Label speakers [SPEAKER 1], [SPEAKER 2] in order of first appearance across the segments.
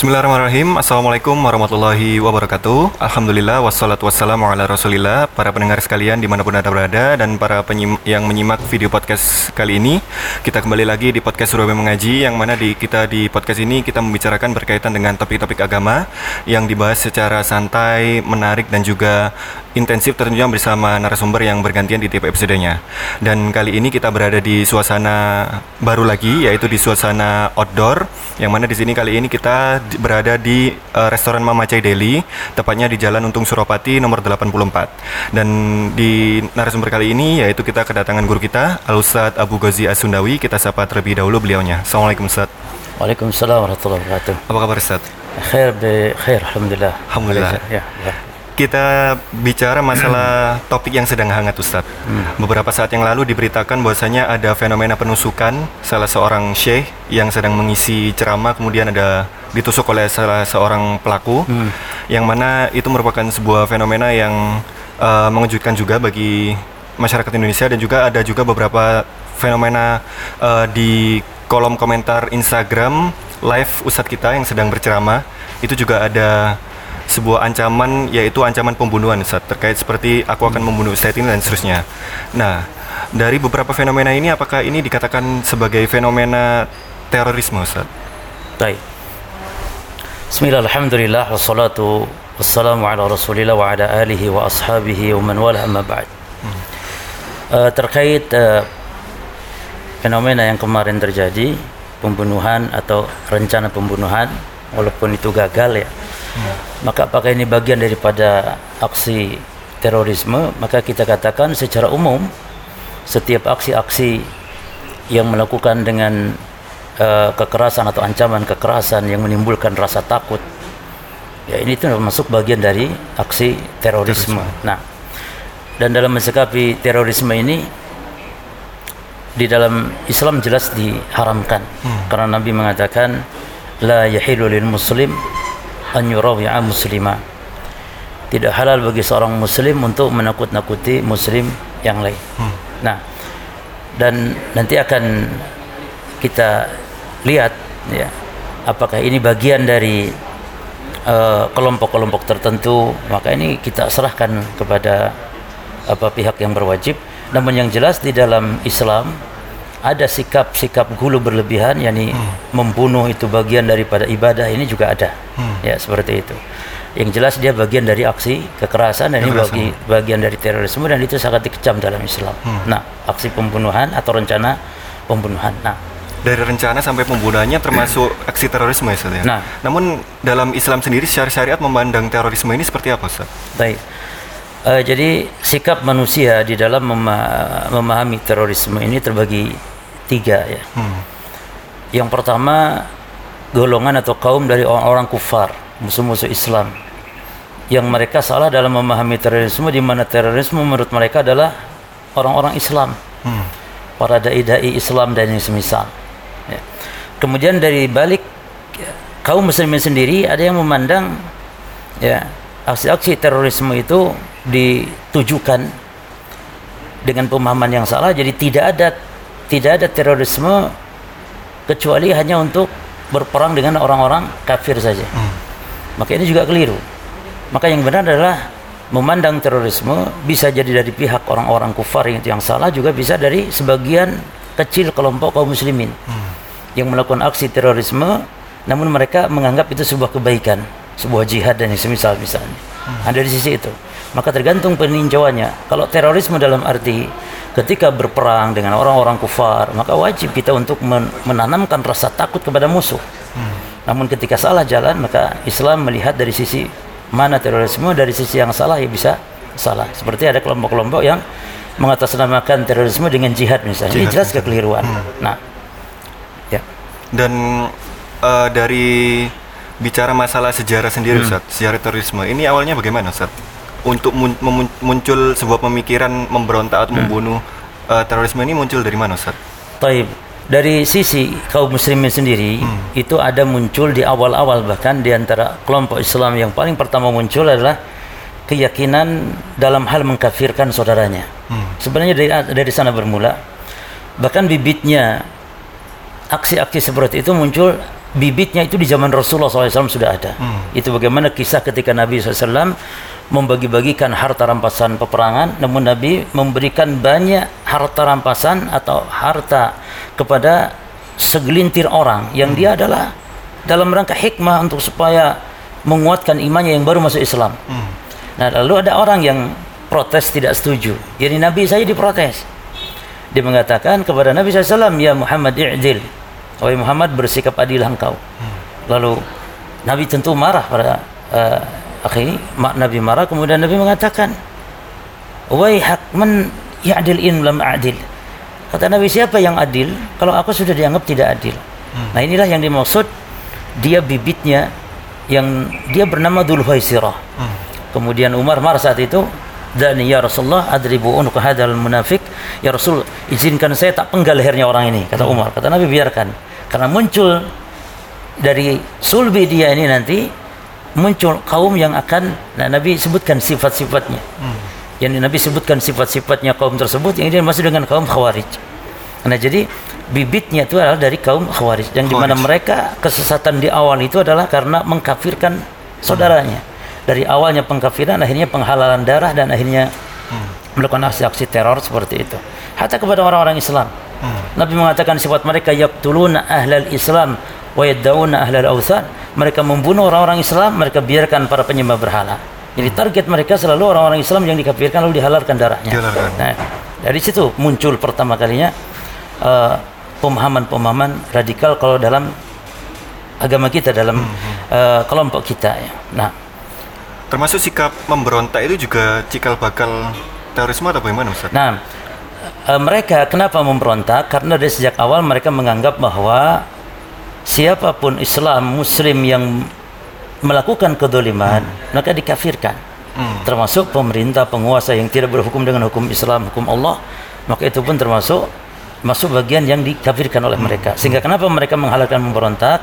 [SPEAKER 1] Bismillahirrahmanirrahim. Assalamualaikum warahmatullahi wabarakatuh. Alhamdulillah wassalatu wassalamu ala rasulillah. Para pendengar sekalian di mana pun anda berada Dan para penyim yang menyimak video podcast kali ini Kita kembali lagi di podcast Surabaya Mengaji Yang mana di kita di podcast ini kita membicarakan berkaitan dengan topik-topik agama Yang dibahas secara santai, menarik dan juga intensif tentunya bersama narasumber yang bergantian di tiap episodenya Dan kali ini kita berada di suasana baru lagi Yaitu di suasana outdoor Yang mana di sini kali ini kita berada di uh, restoran Mama Chai Deli, tepatnya di Jalan Untung Suropati nomor 84. Dan di narasumber kali ini yaitu kita kedatangan guru kita, Al Ustaz Abu Ghazi Asundawi. Kita sapa terlebih dahulu beliaunya. Assalamualaikum Ustaz.
[SPEAKER 2] Waalaikumsalam warahmatullahi wabarakatuh.
[SPEAKER 1] Apa kabar Ustaz?
[SPEAKER 2] Khair khair alhamdulillah.
[SPEAKER 1] Alhamdulillah. Ya, ya kita bicara masalah topik yang sedang hangat Ustadz. Hmm. Beberapa saat yang lalu diberitakan bahwasanya ada fenomena penusukan salah seorang syekh yang sedang mengisi ceramah kemudian ada ditusuk oleh salah seorang pelaku hmm. yang mana itu merupakan sebuah fenomena yang uh, mengejutkan juga bagi masyarakat Indonesia dan juga ada juga beberapa fenomena uh, di kolom komentar Instagram live Ustadz kita yang sedang berceramah itu juga ada sebuah ancaman yaitu ancaman pembunuhan Ustaz terkait seperti aku akan membunuh Ustaz ini dan seterusnya. Nah, dari beberapa fenomena ini apakah ini dikatakan sebagai fenomena terorisme Ustaz?
[SPEAKER 2] Baik. Bismillah, alhamdulillah, wassalatu wassalamu ala rasulillah wa ala alihi wa ashabihi wa man wala amma ba'd. Hmm. Uh, terkait uh, fenomena yang kemarin terjadi, pembunuhan atau rencana pembunuhan, walaupun itu gagal ya, maka apakah ini bagian daripada aksi terorisme? Maka kita katakan secara umum setiap aksi-aksi yang melakukan dengan uh, kekerasan atau ancaman kekerasan yang menimbulkan rasa takut ya ini itu masuk bagian dari aksi terorisme. terorisme. Nah, dan dalam mensikapi terorisme ini di dalam Islam jelas diharamkan hmm. karena Nabi mengatakan la yahilu lil muslim an yurawi'a muslimah tidak halal bagi seorang muslim untuk menakut-nakuti muslim yang lain. Hmm. Nah, dan nanti akan kita lihat ya apakah ini bagian dari uh, kelompok-kelompok uh, tertentu maka ini kita serahkan kepada apa pihak yang berwajib namun yang jelas di dalam Islam ada sikap-sikap gulu berlebihan yakni hmm. membunuh itu bagian daripada ibadah ini juga ada hmm. ya seperti itu yang jelas dia bagian dari aksi kekerasan dan ini bagi bagian dari terorisme dan itu sangat dikecam dalam Islam hmm. nah aksi pembunuhan atau rencana pembunuhan nah
[SPEAKER 1] dari rencana sampai pembunuhannya termasuk aksi terorisme ya, ya. Nah, namun dalam Islam sendiri secara syariat memandang terorisme ini seperti apa, Ustaz?
[SPEAKER 2] Baik. Uh, jadi sikap manusia di dalam mema memahami terorisme ini terbagi tiga ya. Hmm. Yang pertama golongan atau kaum dari orang-orang kufar, musuh-musuh Islam, yang mereka salah dalam memahami terorisme di mana terorisme menurut mereka adalah orang-orang Islam, hmm. para dai-dai Islam dan yang semisal. Ya. Kemudian dari balik kaum muslimin sendiri ada yang memandang ya aksi-aksi terorisme itu ditujukan dengan pemahaman yang salah jadi tidak ada tidak ada terorisme kecuali hanya untuk berperang dengan orang-orang kafir saja hmm. maka ini juga keliru maka yang benar adalah memandang terorisme bisa jadi dari pihak orang-orang kufar yang yang salah juga bisa dari sebagian kecil kelompok kaum muslimin hmm. yang melakukan aksi terorisme namun mereka menganggap itu sebuah kebaikan sebuah jihad dan yang semisal misalnya hmm. ada di sisi itu maka tergantung peninjauannya kalau terorisme dalam arti ketika berperang dengan orang-orang kufar maka wajib kita untuk menanamkan rasa takut kepada musuh hmm. namun ketika salah jalan maka Islam melihat dari sisi mana terorisme dari sisi yang salah ya bisa salah seperti ada kelompok-kelompok yang mengatasnamakan terorisme dengan jihad misalnya jihad. ini jelas kekeliruan hmm. nah
[SPEAKER 1] ya dan uh, dari bicara masalah sejarah sendiri hmm. Ustaz, sejarah terorisme ini awalnya bagaimana Ustaz? Untuk muncul sebuah pemikiran memberontak atau hmm. membunuh uh, terorisme ini muncul dari mana Ustaz?
[SPEAKER 2] Taib. Dari sisi kaum muslimin sendiri hmm. itu ada muncul di awal-awal bahkan di antara kelompok Islam yang paling pertama muncul adalah keyakinan dalam hal mengkafirkan saudaranya. Hmm. Sebenarnya dari dari sana bermula. Bahkan bibitnya aksi-aksi seperti itu muncul bibitnya itu di zaman Rasulullah SAW sudah ada. Hmm. Itu bagaimana kisah ketika Nabi SAW membagi-bagikan harta rampasan peperangan, namun Nabi memberikan banyak harta rampasan atau harta kepada segelintir orang yang hmm. dia adalah dalam rangka hikmah untuk supaya menguatkan imannya yang baru masuk Islam. Hmm. Nah, lalu ada orang yang protes tidak setuju. Jadi Nabi saya diprotes. Dia mengatakan kepada Nabi SAW, Ya Muhammad i'dil. Wahai Muhammad bersikap adil engkau. Hmm. Lalu Nabi tentu marah pada uh, akhi mak Nabi marah kemudian Nabi mengatakan wahai hak man ya'dil in lam adil. Kata Nabi siapa yang adil? Kalau aku sudah dianggap tidak adil. Hmm. nah inilah yang dimaksud dia bibitnya yang dia bernama Dhul Huwaisirah hmm. kemudian Umar marah saat itu dan ya Rasulullah adribu unuka hadal munafik ya Rasul izinkan saya tak penggal lehernya orang ini kata hmm. Umar. Kata Nabi biarkan. Karena muncul dari sulbi dia ini nanti muncul kaum yang akan nah Nabi sebutkan sifat-sifatnya. Hmm. Yang Nabi sebutkan sifat-sifatnya kaum tersebut yang dia masuk dengan kaum Khawarij. Nah jadi bibitnya itu adalah dari kaum Khawarij yang di mana mereka kesesatan di awal itu adalah karena mengkafirkan saudaranya. Hmm. Dari awalnya pengkafiran akhirnya penghalalan darah dan akhirnya hmm. melakukan aksi-aksi teror seperti itu. Hatta kepada orang-orang Islam. Hmm. Nabi mengatakan sifat mereka yaqtuluna ahlal Islam wa yaddauna ahlal awthan mereka membunuh orang-orang Islam, mereka biarkan para penyembah berhala. Jadi target mereka selalu orang-orang Islam yang dikafirkan lalu dihalalkan darahnya. Nah, dari situ muncul pertama kalinya uh, pemahaman-pemahaman radikal kalau dalam agama kita dalam uh, kelompok kita ya. Nah,
[SPEAKER 1] termasuk sikap memberontak itu juga cikal bakal terorisme atau bagaimana Ustaz?
[SPEAKER 2] Nah, uh, mereka kenapa memberontak? Karena dari sejak awal mereka menganggap bahwa siapa pun Islam Muslim yang melakukan kedoliman hmm. maka dikafirkan hmm. termasuk pemerintah penguasa yang tidak berhukum dengan hukum Islam hukum Allah maka itu pun termasuk masuk bagian yang dikafirkan oleh hmm. mereka sehingga kenapa mereka menghalalkan memberontak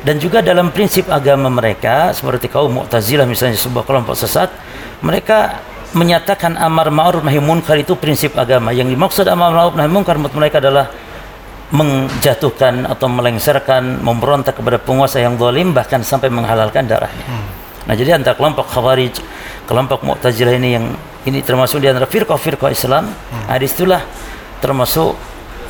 [SPEAKER 2] dan juga dalam prinsip agama mereka seperti kaum Mu'tazilah misalnya sebuah kelompok sesat mereka menyatakan amar ma'ruf nahi munkar itu prinsip agama yang dimaksud amar ma'ruf nahi munkar menurut mereka adalah menjatuhkan atau melengsarkan, memberontak kepada penguasa yang zalim bahkan sampai menghalalkan darahnya. Hmm. Nah, jadi antara kelompok Khawarij, kelompok Mu'tazilah ini yang ini termasuk di antara firqah-firqah Islam, hmm. nah di situlah termasuk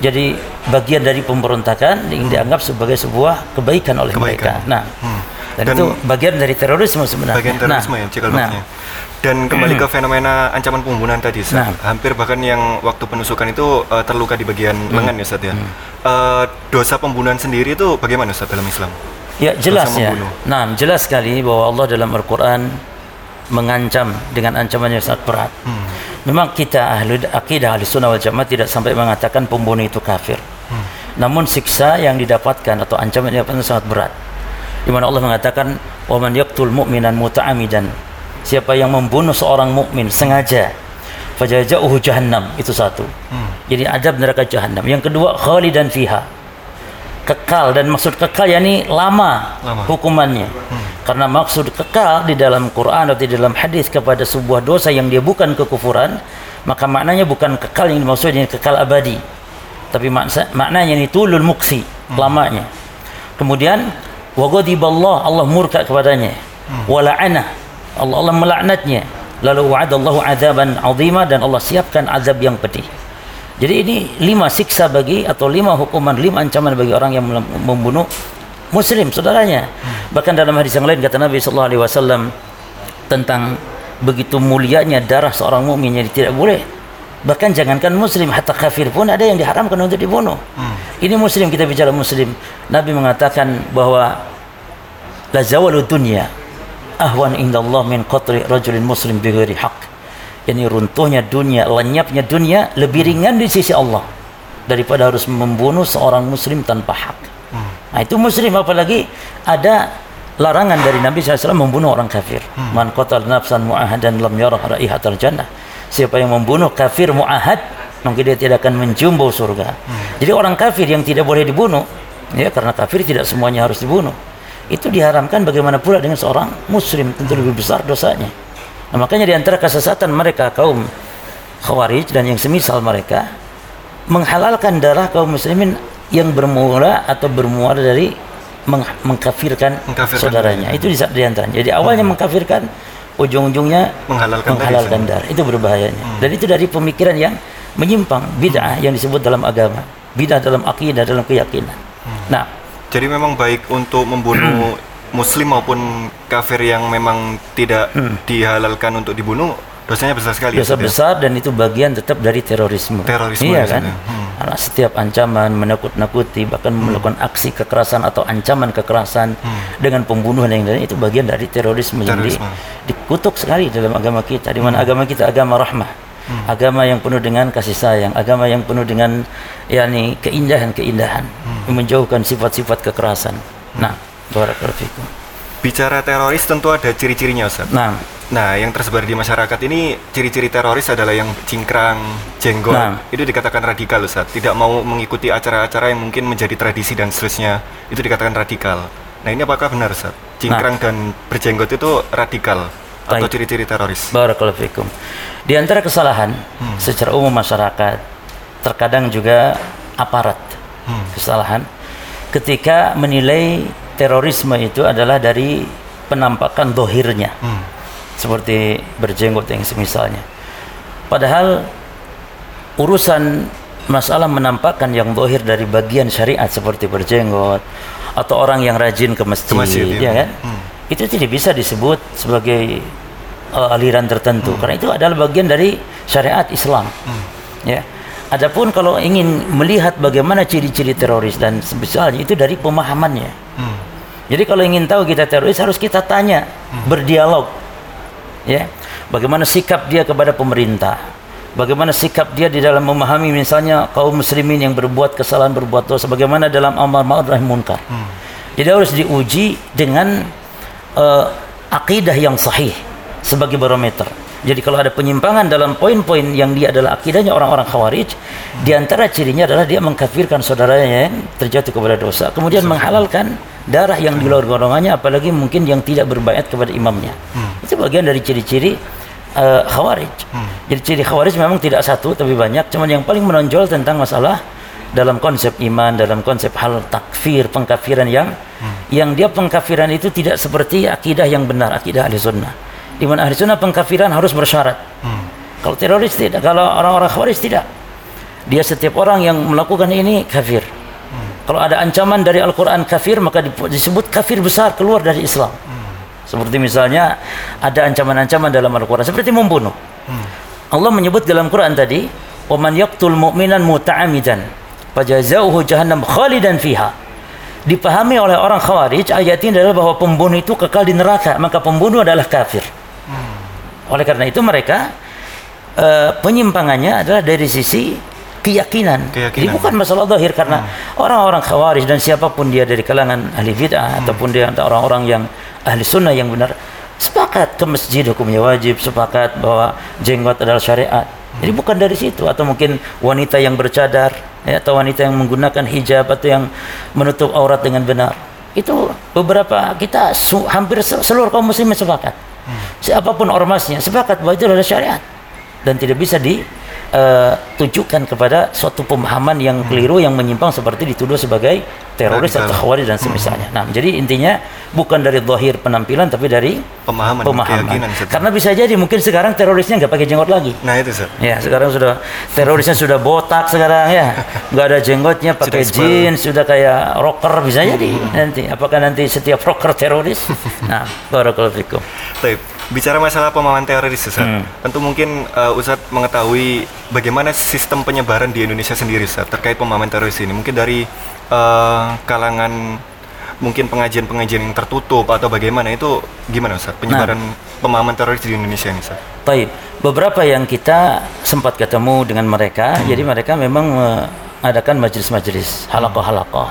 [SPEAKER 2] jadi bagian dari pemberontakan yang hmm. dianggap sebagai sebuah kebaikan oleh kebaikan. mereka. Nah, hmm. Dan, dan itu bagian dari terorisme sebenarnya.
[SPEAKER 1] Bagian terorisme nah, ya, nah, dan kembali ke fenomena ancaman pembunuhan tadi, Nah. hampir bahkan yang waktu penusukan itu uh, terluka di bagian hmm. lengan ya, Ustaz ya. Hmm. Uh, dosa pembunuhan sendiri itu bagaimana Ustaz dalam Islam?
[SPEAKER 2] Ya jelas ya. Nah jelas sekali bahwa Allah dalam Al-Quran mengancam dengan ancaman yang sangat berat. Hmm. Memang kita ahli akidah ahli sunnah wal jamaah tidak sampai mengatakan pembunuh itu kafir. Hmm. Namun siksa yang didapatkan atau ancaman yang sangat berat. Di mana Allah mengatakan, "Wa man yaqtul mu'minan muta'amidan siapa yang membunuh seorang mukmin sengaja fajaja'uhu jahannam itu satu hmm. jadi adab neraka jahannam yang kedua khalidan fiha kekal dan maksud kekal yakni lama, lama. hukumannya hmm. karena maksud kekal di dalam Quran atau di dalam hadis kepada sebuah dosa yang dia bukan kekufuran maka maknanya bukan kekal yang dimaksud kekal abadi tapi maksa, maknanya ini tulul muksi hmm. lamanya kemudian wa Allah murka kepadanya. Hmm. wa Allah Allah melaknatnya. Lalu wa'adallahu azaban azima dan Allah siapkan azab yang pedih. Jadi ini lima siksa bagi atau lima hukuman lima ancaman bagi orang yang membunuh muslim saudaranya. Bahkan dalam hadis yang lain kata Nabi sallallahu alaihi wasallam tentang begitu mulianya darah seorang mukmin yang tidak boleh bahkan jangankan muslim hatta kafir pun ada yang diharamkan untuk dibunuh hmm. ini muslim kita bicara muslim Nabi mengatakan bahwa la zawalu dunya ahwan indallah min qatri rajulin muslim bighairi haq. Yani runtuhnya dunia, lenyapnya dunia lebih ringan di sisi Allah daripada harus membunuh seorang muslim tanpa hak. Hmm. Nah itu muslim apalagi ada larangan dari Nabi SAW membunuh orang kafir. Hmm. Man qatal nafsan mu'ahadan lam yarah raihatal jannah. Siapa yang membunuh kafir mu'ahad, mungkin dia tidak akan mencium bau surga. Hmm. Jadi orang kafir yang tidak boleh dibunuh, ya karena kafir tidak semuanya harus dibunuh itu diharamkan bagaimana pula dengan seorang muslim tentu lebih besar dosanya nah, makanya di antara kesesatan mereka kaum khawarij dan yang semisal mereka menghalalkan darah kaum muslimin yang bermula atau bermuara dari meng- mengkafirkan,
[SPEAKER 1] Mengkafirkan
[SPEAKER 2] saudaranya. Itu di di antaranya. Jadi awalnya mengkafirkan, ujung-ujungnya
[SPEAKER 1] Menghalalkan
[SPEAKER 2] menghalalkan darah. Itu berbahayanya. Dan itu dari pemikiran yang menyimpang, bid'ah yang disebut dalam agama, bid'ah dalam akidah, dalam keyakinan. Nah,
[SPEAKER 1] Jadi memang baik untuk membunuh muslim maupun kafir yang memang tidak dihalalkan untuk dibunuh, dosanya besar sekali. ya,
[SPEAKER 2] dosa
[SPEAKER 1] ya?
[SPEAKER 2] besar dan itu bagian tetap dari terorisme.
[SPEAKER 1] Terorisme
[SPEAKER 2] iya
[SPEAKER 1] di
[SPEAKER 2] kan?
[SPEAKER 1] Hmm.
[SPEAKER 2] Karena setiap ancaman menakut-nakuti bahkan melakukan aksi kekerasan atau ancaman kekerasan dengan pembunuhan yang lain itu bagian dari terorisme,
[SPEAKER 1] Hmm. Terorisme. Hmm.
[SPEAKER 2] dikutuk sekali dalam agama kita di mana agama kita agama rahmah. Agama yang penuh dengan kasih sayang, agama yang penuh dengan yakni keindahan-keindahan,
[SPEAKER 1] Hmm.
[SPEAKER 2] yang menjauhkan sifat-sifat kekerasan. Nah, barakallahu.
[SPEAKER 1] Bicara teroris tentu ada ciri-cirinya, Ustaz.
[SPEAKER 2] Nah,
[SPEAKER 1] Nah, yang tersebar di masyarakat ini ciri-ciri teroris adalah yang cingkrang, jenggot.
[SPEAKER 2] Nah.
[SPEAKER 1] Itu dikatakan radikal, Ustaz. Tidak mau mengikuti acara-acara yang mungkin menjadi tradisi dan seterusnya. Itu dikatakan radikal. Nah, ini apakah benar, Ustaz? Cingkrang dan berjenggot itu radikal atau ciri-ciri teroris?
[SPEAKER 2] Barakallahu fikum. Di antara kesalahan secara umum masyarakat, terkadang juga aparat kesalahan ketika menilai terorisme itu adalah dari penampakan dohirnya,
[SPEAKER 1] Hmm.
[SPEAKER 2] Seperti berjenggot yang semisalnya. Padahal urusan masalah menampakkan yang dohir dari bagian syariat seperti berjenggot atau orang yang rajin ke masjid,
[SPEAKER 1] masjid,
[SPEAKER 2] ya
[SPEAKER 1] iya.
[SPEAKER 2] kan?
[SPEAKER 1] Hmm.
[SPEAKER 2] Itu tidak bisa disebut sebagai uh, aliran tertentu karena itu adalah bagian dari syariat Islam. Ya. Adapun kalau ingin melihat bagaimana ciri-ciri teroris dan sebesarnya itu dari pemahamannya.
[SPEAKER 1] Hmm.
[SPEAKER 2] Jadi kalau ingin tahu kita teroris harus kita tanya, berdialog. Ya. Bagaimana sikap dia kepada pemerintah? Bagaimana sikap dia di dalam memahami misalnya kaum muslimin yang berbuat kesalahan, berbuat dosa, bagaimana dalam amar ma'ruf nahi munkar. Jadi harus diuji dengan eh, akidah yang sahih sebagai barometer. Jadi kalau ada penyimpangan dalam poin-poin yang dia adalah akidahnya orang-orang khawarij, di antara cirinya adalah dia mengkafirkan saudaranya yang terjatuh kepada dosa, kemudian menghalalkan darah yang di luar golongannya, apalagi mungkin yang tidak berbaiat kepada imamnya. Itu bagian dari ciri-ciri eh, khawarij. Jadi ciri khawarij memang tidak satu tapi banyak, cuman yang paling menonjol tentang masalah dalam konsep iman, dalam konsep hal takfir, pengkafiran yang yang dia pengkafiran itu tidak seperti akidah yang benar, akidah ahli sunnah. Di mana ahli sunnah pengkafiran harus bersyarat. Kalau teroris tidak, kalau orang-orang khawarij tidak. Dia setiap orang yang melakukan ini kafir. Kalau ada ancaman dari Al-Quran kafir, maka di- disebut kafir besar keluar dari Islam. Seperti misalnya ada ancaman-ancaman dalam Al-Quran seperti membunuh. Allah menyebut dalam Quran tadi, "Wa man yaqtul mu'minan muta'ammidan fajazauhu jahannam khalidan fiha." Dipahami oleh orang Khawarij ayat ini adalah bahwa pembunuh itu kekal di neraka, maka pembunuh adalah kafir. Oleh karena itu mereka eh, penyimpangannya adalah dari sisi keyakinan.
[SPEAKER 1] Keyakinan.
[SPEAKER 2] Jadi bukan masalah zahir karena orang-orang khawarij dan siapa pun dia dari kalangan ahli bid'ah ataupun dia antara orang-orang yang ahli sunnah yang benar sepakat ke masjid hukumnya wajib, sepakat bahwa jenggot adalah syariat. Jadi bukan dari situ atau mungkin wanita yang bercadar ya, atau wanita yang menggunakan hijab atau yang menutup aurat dengan benar. Itu beberapa kita su- hampir se- seluruh kaum muslimin sepakat. Siapa pun ormasnya sepakat bahwa itu adalah syariat dan tidak bisa ditujukan kepada suatu pemahaman yang keliru yang menyimpang seperti dituduh sebagai teroris atau khawarij dan semisalnya. Nah, jadi intinya bukan dari zahir penampilan tapi dari
[SPEAKER 1] Pemahaman,
[SPEAKER 2] pemahaman. Karena bisa jadi mungkin sekarang terorisnya nggak pakai jenggot lagi.
[SPEAKER 1] Nah, itu, Ustaz.
[SPEAKER 2] Ya, sekarang sudah terorisnya sudah botak sekarang ya. Nggak ada jenggotnya, pakai
[SPEAKER 1] Hmm.
[SPEAKER 2] jeans, sudah kayak rocker bisa jadi nanti. Apakah nanti setiap rocker teroris? nah, barakallahu fikum.
[SPEAKER 1] Baik, bicara masalah pemahaman teroris, Ustaz.
[SPEAKER 2] Hmm.
[SPEAKER 1] Tentu mungkin uh, Ustaz mengetahui bagaimana sistem penyebaran di Indonesia sendiri, Ustaz, terkait pemahaman teroris ini. Mungkin dari uh, kalangan mungkin pengajian-pengajian yang tertutup atau bagaimana itu gimana, Ustaz? Penyebaran pemahaman teroris di Indonesia ini, Ustaz.
[SPEAKER 2] Baik, beberapa yang kita sempat ketemu dengan mereka, jadi mereka memang mengadakan majelis-majelis, halakoh-halakoh.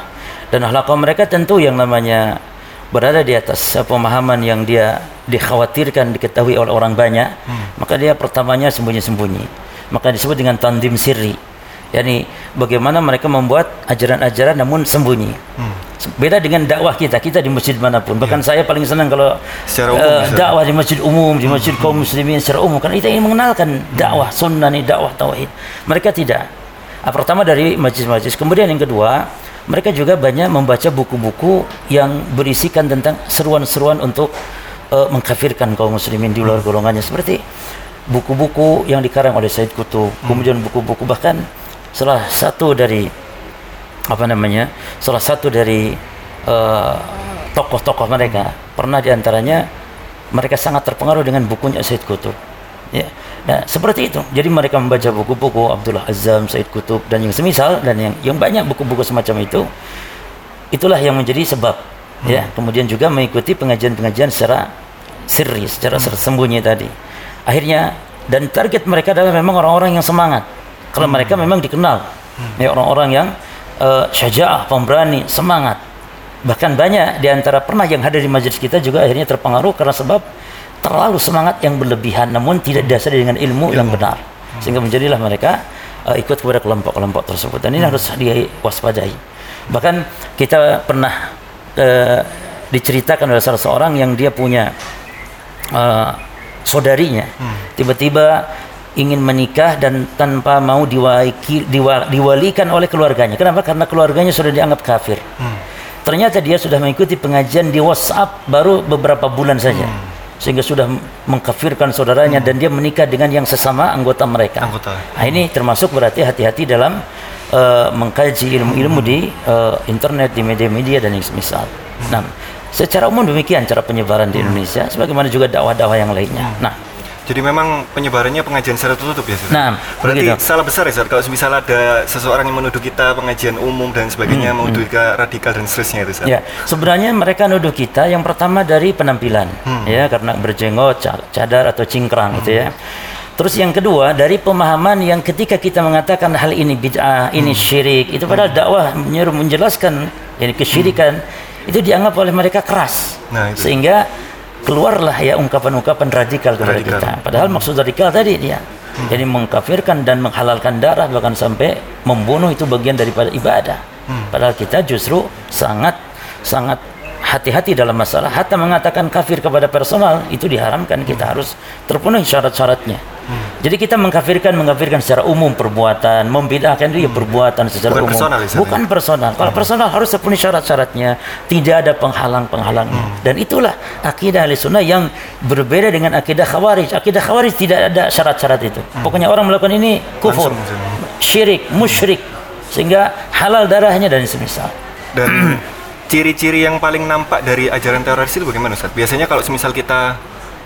[SPEAKER 2] Dan halakoh mereka tentu yang namanya berada di atas pemahaman yang dia dikhawatirkan diketahui oleh orang banyak, maka dia pertamanya sembunyi-sembunyi. Maka disebut dengan tandim sirri. Yani bagaimana mereka membuat ajaran-ajaran namun sembunyi. Beda dengan dakwah kita, kita di masjid mana pun. Bahkan saya paling senang kalau
[SPEAKER 1] Secara umum, Ustaz.
[SPEAKER 2] dakwah di masjid umum, di masjid kaum muslimin secara umum. Karena kita ingin mengenalkan dakwah sunnah nih, dakwah tauhid. Mereka tidak. Ah, pertama dari majlis-majlis. Kemudian yang kedua, mereka juga banyak membaca buku-buku yang berisikan tentang seruan-seruan untuk uh, mengkafirkan kaum muslimin di luar golongannya seperti buku-buku yang dikarang oleh Said Kutub, hmm. kemudian buku-buku bahkan salah satu dari apa namanya? salah satu dari uh, tokoh-tokoh mereka pernah di antaranya mereka sangat terpengaruh dengan bukunya Said Kutub. Ya. Nah, seperti itu. Jadi mereka membaca buku-buku Abdullah Azam, Said Kutub dan yang semisal dan yang yang banyak buku-buku semacam itu. Itulah yang menjadi sebab hmm. ya. Kemudian juga mengikuti pengajian-pengajian secara sirri, secara hmm. sembunyi tadi. Akhirnya dan target mereka adalah memang orang-orang yang semangat. Kalau hmm. mereka memang dikenal hmm. ya orang-orang yang uh, syaja'ah, pemberani, semangat. Bahkan banyak di antara pernah yang hadir di majelis kita juga akhirnya terpengaruh karena sebab terlalu semangat yang berlebihan namun tidak didasari dengan ilmu, ilmu. yang benar sehingga menjadilah mereka uh, ikut kepada kelompok-kelompok tersebut dan ini hmm. harus diwaspadai bahkan kita pernah uh, diceritakan oleh salah seorang yang dia punya uh, saudarinya hmm. tiba-tiba ingin menikah dan tanpa mau diwaiki, diwa, diwalikan oleh keluarganya. Kenapa? Karena keluarganya sudah dianggap kafir. Hmm. Ternyata dia sudah mengikuti pengajian di WhatsApp baru beberapa bulan saja. Hmm sehingga sudah mengkafirkan saudaranya hmm. dan dia menikah dengan yang sesama anggota mereka. Anggota. Nah, ini termasuk berarti hati-hati dalam uh, mengkaji ilmu-ilmu di uh, internet, di media-media dan yang semisal. Hmm. Nah, secara umum demikian cara penyebaran di hmm. Indonesia, sebagaimana juga dakwah-dakwah yang lainnya. Hmm. Nah,
[SPEAKER 1] jadi memang penyebarannya pengajian secara tertutup ya, Sir?
[SPEAKER 2] Nah,
[SPEAKER 1] berarti begitu. salah besar ya, Sir, kalau misalnya ada seseorang yang menuduh kita pengajian umum dan sebagainya, hmm, menuduh hmm. kita radikal dan seterusnya itu, Sir?
[SPEAKER 2] Ya, sebenarnya mereka menuduh kita yang pertama dari penampilan, hmm. ya, karena berjenggot, cadar atau cingkrang hmm. gitu ya. Terus yang kedua dari pemahaman yang ketika kita mengatakan hal ini bid'ah, ini hmm. syirik, itu padahal hmm. dakwah menyuruh menjelaskan yani kesyirikan hmm. itu dianggap oleh mereka keras. Nah, itu. Sehingga keluarlah ya ungkapan-ungkapan radikal kepada radikal. kita. Padahal maksud radikal tadi dia hmm. jadi mengkafirkan dan menghalalkan darah bahkan sampai membunuh itu bagian daripada ibadah. Hmm. Padahal kita justru sangat sangat hati-hati dalam masalah. Hatta mengatakan kafir kepada personal itu diharamkan. Kita harus terpenuhi syarat-syaratnya. Hmm. jadi kita mengkafirkan mengkafirkan secara umum perbuatan membidahkan itu ya perbuatan secara
[SPEAKER 1] bukan
[SPEAKER 2] umum.
[SPEAKER 1] personal,
[SPEAKER 2] bukan personal. Kalau hmm. personal harus terpenuhi syarat-syaratnya. Tidak ada penghalang-penghalangnya. Hmm. dan itulah akidah sunnah yang berbeda dengan akidah khawarij. Akidah khawarij tidak ada syarat-syarat itu. Hmm. pokoknya orang melakukan ini kufur syirik musyrik. Sehingga halal darahnya dan semisal.
[SPEAKER 1] Dan ciri-ciri yang paling nampak dari ajaran teroris itu bagaimana Ustaz? Biasanya kalau semisal kita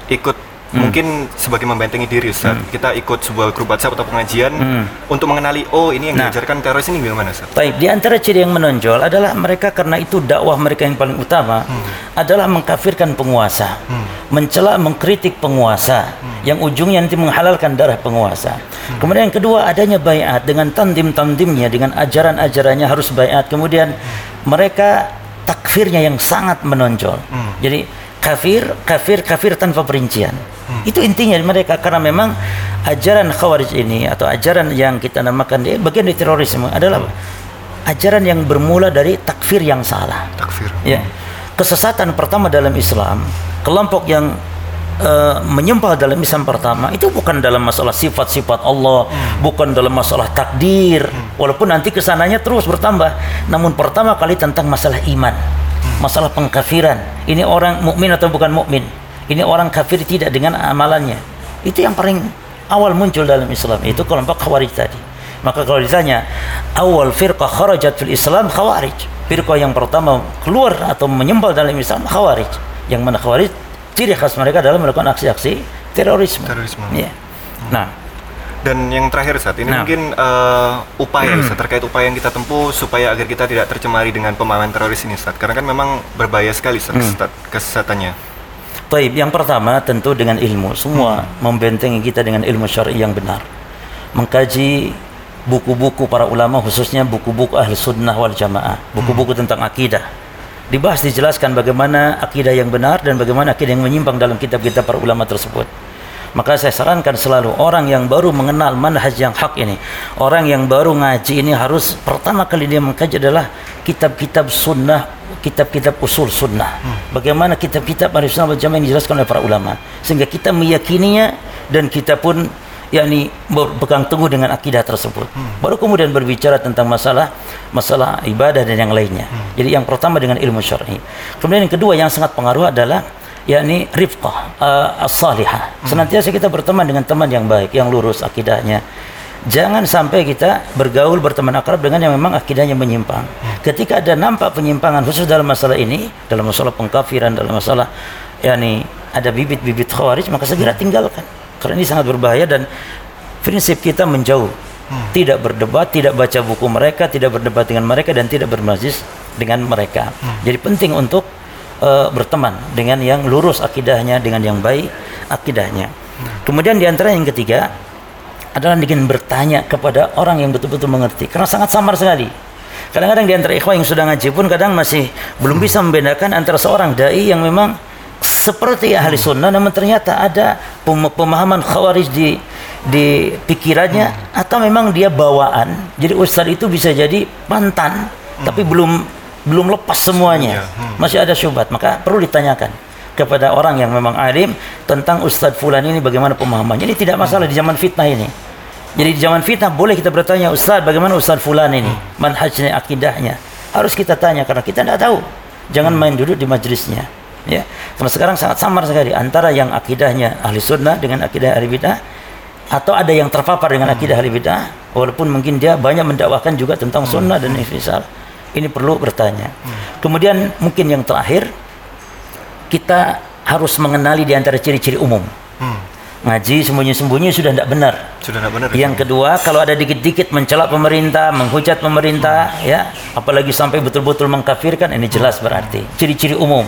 [SPEAKER 1] ikut hmm. mungkin sebagai membentengi diri Ustaz, hmm. kita ikut sebuah grup WhatsApp atau pengajian hmm. untuk mengenali oh ini yang nah, diajarkan teroris ini bagaimana Ustaz?
[SPEAKER 2] Baik, di antara ciri yang menonjol adalah mereka karena itu dakwah mereka yang paling utama hmm. adalah mengkafirkan penguasa, hmm. mencela mengkritik penguasa hmm. yang ujungnya nanti menghalalkan darah penguasa. Hmm. Kemudian yang kedua adanya bayat dengan tandim-tandimnya dengan ajaran-ajarannya harus bayat. Kemudian hmm. mereka takfirnya yang sangat menonjol. Hmm. Jadi kafir, kafir, kafir tanpa perincian. Hmm. Itu intinya mereka karena memang ajaran khawarij ini atau ajaran yang kita namakan dia bagian dari terorisme adalah hmm. ajaran yang bermula dari takfir yang salah.
[SPEAKER 1] Takfir.
[SPEAKER 2] Ya. Kesesatan pertama dalam Islam, kelompok yang uh, menyembah dalam Islam pertama itu bukan dalam masalah sifat-sifat Allah, hmm. bukan dalam masalah takdir, hmm. walaupun nanti ke sananya terus bertambah. Namun pertama kali tentang masalah iman, hmm. masalah pengkafiran. Ini orang mukmin atau bukan mukmin? Ini orang kafir tidak dengan amalannya. Itu yang paling awal muncul dalam Islam itu kelompok khawarij tadi. Maka kalau ditanya awal firqah kharajat fil Islam khawarij. Firqah yang pertama keluar atau menyembah dalam Islam khawarij. Yang mana khawarij ciri khas mereka adalah melakukan aksi-aksi terorisme.
[SPEAKER 1] Terorisme.
[SPEAKER 2] Ya. Nah,
[SPEAKER 1] dan yang terakhir saat ini nah. mungkin uh, upaya Ustaz, terkait upaya yang kita tempuh supaya agar kita tidak tercemari dengan pemahaman teroris ini Ustaz. Karena kan memang berbahaya sekali Ustaz, hmm. kesesatannya.
[SPEAKER 2] Taib, yang pertama tentu dengan ilmu. Semua hmm. membentengi kita dengan ilmu syar'i yang benar. Mengkaji buku-buku para ulama khususnya buku-buku ahli sunnah wal jamaah, buku-buku hmm. tentang akidah dibahas dijelaskan bagaimana akidah yang benar dan bagaimana akidah yang menyimpang dalam kitab-kitab para ulama tersebut. Maka saya sarankan selalu orang yang baru mengenal manhaj yang hak ini, orang yang baru ngaji ini harus pertama kali dia mengkaji adalah kitab-kitab sunnah, kitab-kitab usul sunnah. Hmm. Bagaimana kitab-kitab Ahli Sunnah wal Jamaah yang dijelaskan oleh para ulama sehingga kita meyakininya dan kita pun yakni berpegang teguh dengan akidah tersebut. Hmm. Baru kemudian berbicara tentang masalah masalah ibadah dan yang lainnya. Hmm. Jadi yang pertama dengan ilmu syar'i. Kemudian yang kedua yang sangat pengaruh adalah yakni rifqah uh, as-salihah. Hmm. Senantiasa kita berteman dengan teman yang baik, yang lurus akidahnya. Jangan sampai kita bergaul berteman akrab dengan yang memang akidahnya menyimpang. Hmm. Ketika ada nampak penyimpangan khusus dalam masalah ini, dalam masalah pengkafiran, dalam masalah yakni ada bibit-bibit khawarij, maka segera tinggalkan. Karena ini sangat berbahaya dan prinsip kita menjauh. Hmm. Tidak berdebat, tidak baca buku mereka, tidak berdebat dengan mereka dan tidak bermajlis dengan mereka. Hmm. Jadi penting untuk uh, berteman dengan yang lurus akidahnya, dengan yang baik akidahnya. Hmm. Kemudian di antara yang ketiga adalah dengan bertanya kepada orang yang betul-betul mengerti. Karena sangat samar sekali. Kadang-kadang di antara ikhwah yang sudah ngaji pun kadang masih belum bisa membedakan antara seorang dai yang memang seperti ahli sunnah namun ternyata ada pemahaman khawarij di di pikirannya hmm. atau memang dia bawaan jadi ustadz itu bisa jadi mantan hmm. tapi belum belum lepas semuanya hmm. masih ada syubhat maka perlu ditanyakan kepada orang yang memang alim tentang Ustadz Fulan ini bagaimana pemahamannya. Ini tidak masalah di zaman fitnah ini. Jadi di zaman fitnah boleh kita bertanya Ustadz bagaimana Ustadz Fulan ini manhajnya akidahnya. Harus kita tanya karena kita tidak tahu. Jangan main duduk di majlisnya. Ya, karena sekarang sangat samar sekali antara yang akidahnya ahli sunnah dengan akidah ahli bidah atau ada yang terpapar dengan akidah ahli bidah walaupun mungkin dia banyak mendakwahkan juga tentang sunnah dan infisal. Ini perlu bertanya. Kemudian mungkin yang terakhir kita harus mengenali di antara ciri-ciri umum. Hmm. Ngaji sembunyi-sembunyi sudah tidak benar.
[SPEAKER 1] Sudah tidak benar.
[SPEAKER 2] Yang kedua, kalau ada dikit-dikit mencela pemerintah, menghujat pemerintah, hmm. ya, apalagi sampai betul-betul mengkafirkan, ini jelas berarti ciri-ciri umum.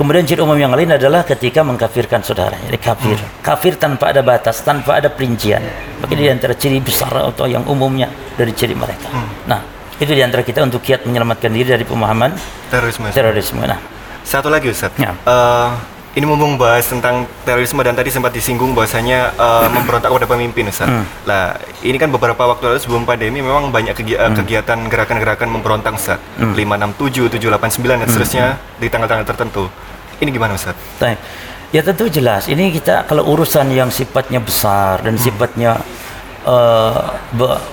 [SPEAKER 2] Kemudian ciri umum yang lain adalah ketika mengkafirkan saudara, jadi kafir. Hmm. Kafir tanpa ada batas, tanpa ada perincian. Bagi hmm. di antara ciri besar atau yang umumnya dari ciri mereka. Hmm. Nah, itu di antara kita untuk kiat menyelamatkan diri dari pemahaman
[SPEAKER 1] terorisme.
[SPEAKER 2] Terorisme. Nah,
[SPEAKER 1] satu lagi Ustaz. Ya. Uh, ini mumpung bahas tentang terorisme dan tadi sempat disinggung bahwasanya uh, memberontak kepada pemimpin Ustaz. Hmm. Lah, ini kan beberapa waktu lalu sebelum pandemi memang banyak kegi hmm. kegiatan gerakan-gerakan memberontak Ustaz. Hmm. 567, 789 dan hmm. seterusnya hmm. di tanggal-tanggal tertentu. Ini gimana Ustaz?
[SPEAKER 2] Baik. Ya tentu jelas. Ini kita kalau urusan yang sifatnya besar dan hmm. sifatnya uh,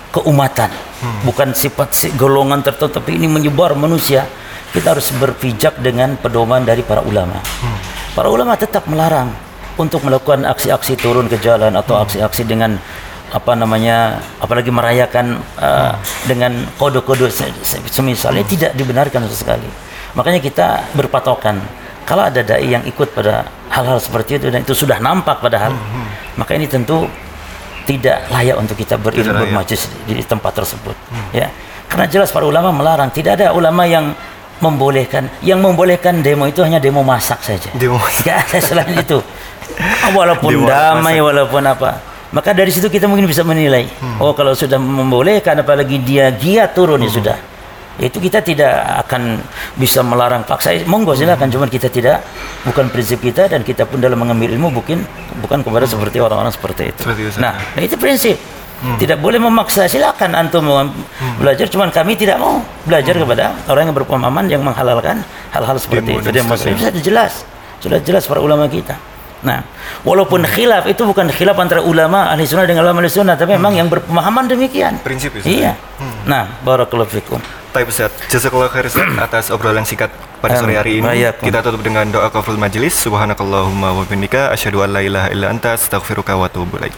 [SPEAKER 2] keumatan, hmm. bukan sifat golongan tertentu tapi ini menyebar manusia kita harus berpijak dengan pedoman dari para ulama. Hmm. Para ulama tetap melarang untuk melakukan aksi-aksi turun ke jalan atau aksi-aksi dengan apa namanya apalagi merayakan uh, dengan kode-kode semisalnya hmm. tidak dibenarkan sekali. Makanya kita berpatokan kalau ada dai yang ikut pada hal-hal seperti itu dan itu sudah nampak padahal hmm. maka ini tentu tidak layak untuk kita berilmu bermajlis di tempat tersebut hmm. ya karena jelas para ulama melarang tidak ada ulama yang membolehkan yang membolehkan demo itu hanya demo masak saja demo masak. Gak ada selain itu walaupun demo damai masak. walaupun apa maka dari situ kita mungkin bisa menilai hmm. oh kalau sudah membolehkan apalagi dia giat turun ya hmm. ya sudah itu kita tidak akan bisa melarang paksa monggo silakan hmm. cuman kita tidak bukan prinsip kita dan kita pun dalam mengambil ilmu bukan bukan kepada hmm. seperti orang-orang seperti itu seperti nah itu prinsip Hmm. Tidak boleh memaksa. Silakan antum hmm. belajar. Cuman kami tidak mau belajar hmm. kepada orang yang berpemahaman yang menghalalkan hal-hal seperti Demo itu. Dia muslim. Sudah jelas. Sudah jelas para ulama kita. Nah, walaupun hmm. khilaf itu bukan khilaf antara ulama ahli sunnah dengan ulama ahli sunnah, tapi hmm. memang yang berpemahaman demikian.
[SPEAKER 1] Prinsip itu.
[SPEAKER 2] Iya. Hmm. Nah, barakallahu fikum.
[SPEAKER 1] Baik Ustaz, jazakallahu khair atas obrolan singkat pada sore hari ini. Kita tutup dengan doa kaful majelis. Subhanakallahumma wa bihamdika asyhadu an la ilaha illa anta astaghfiruka wa atubu ilaik.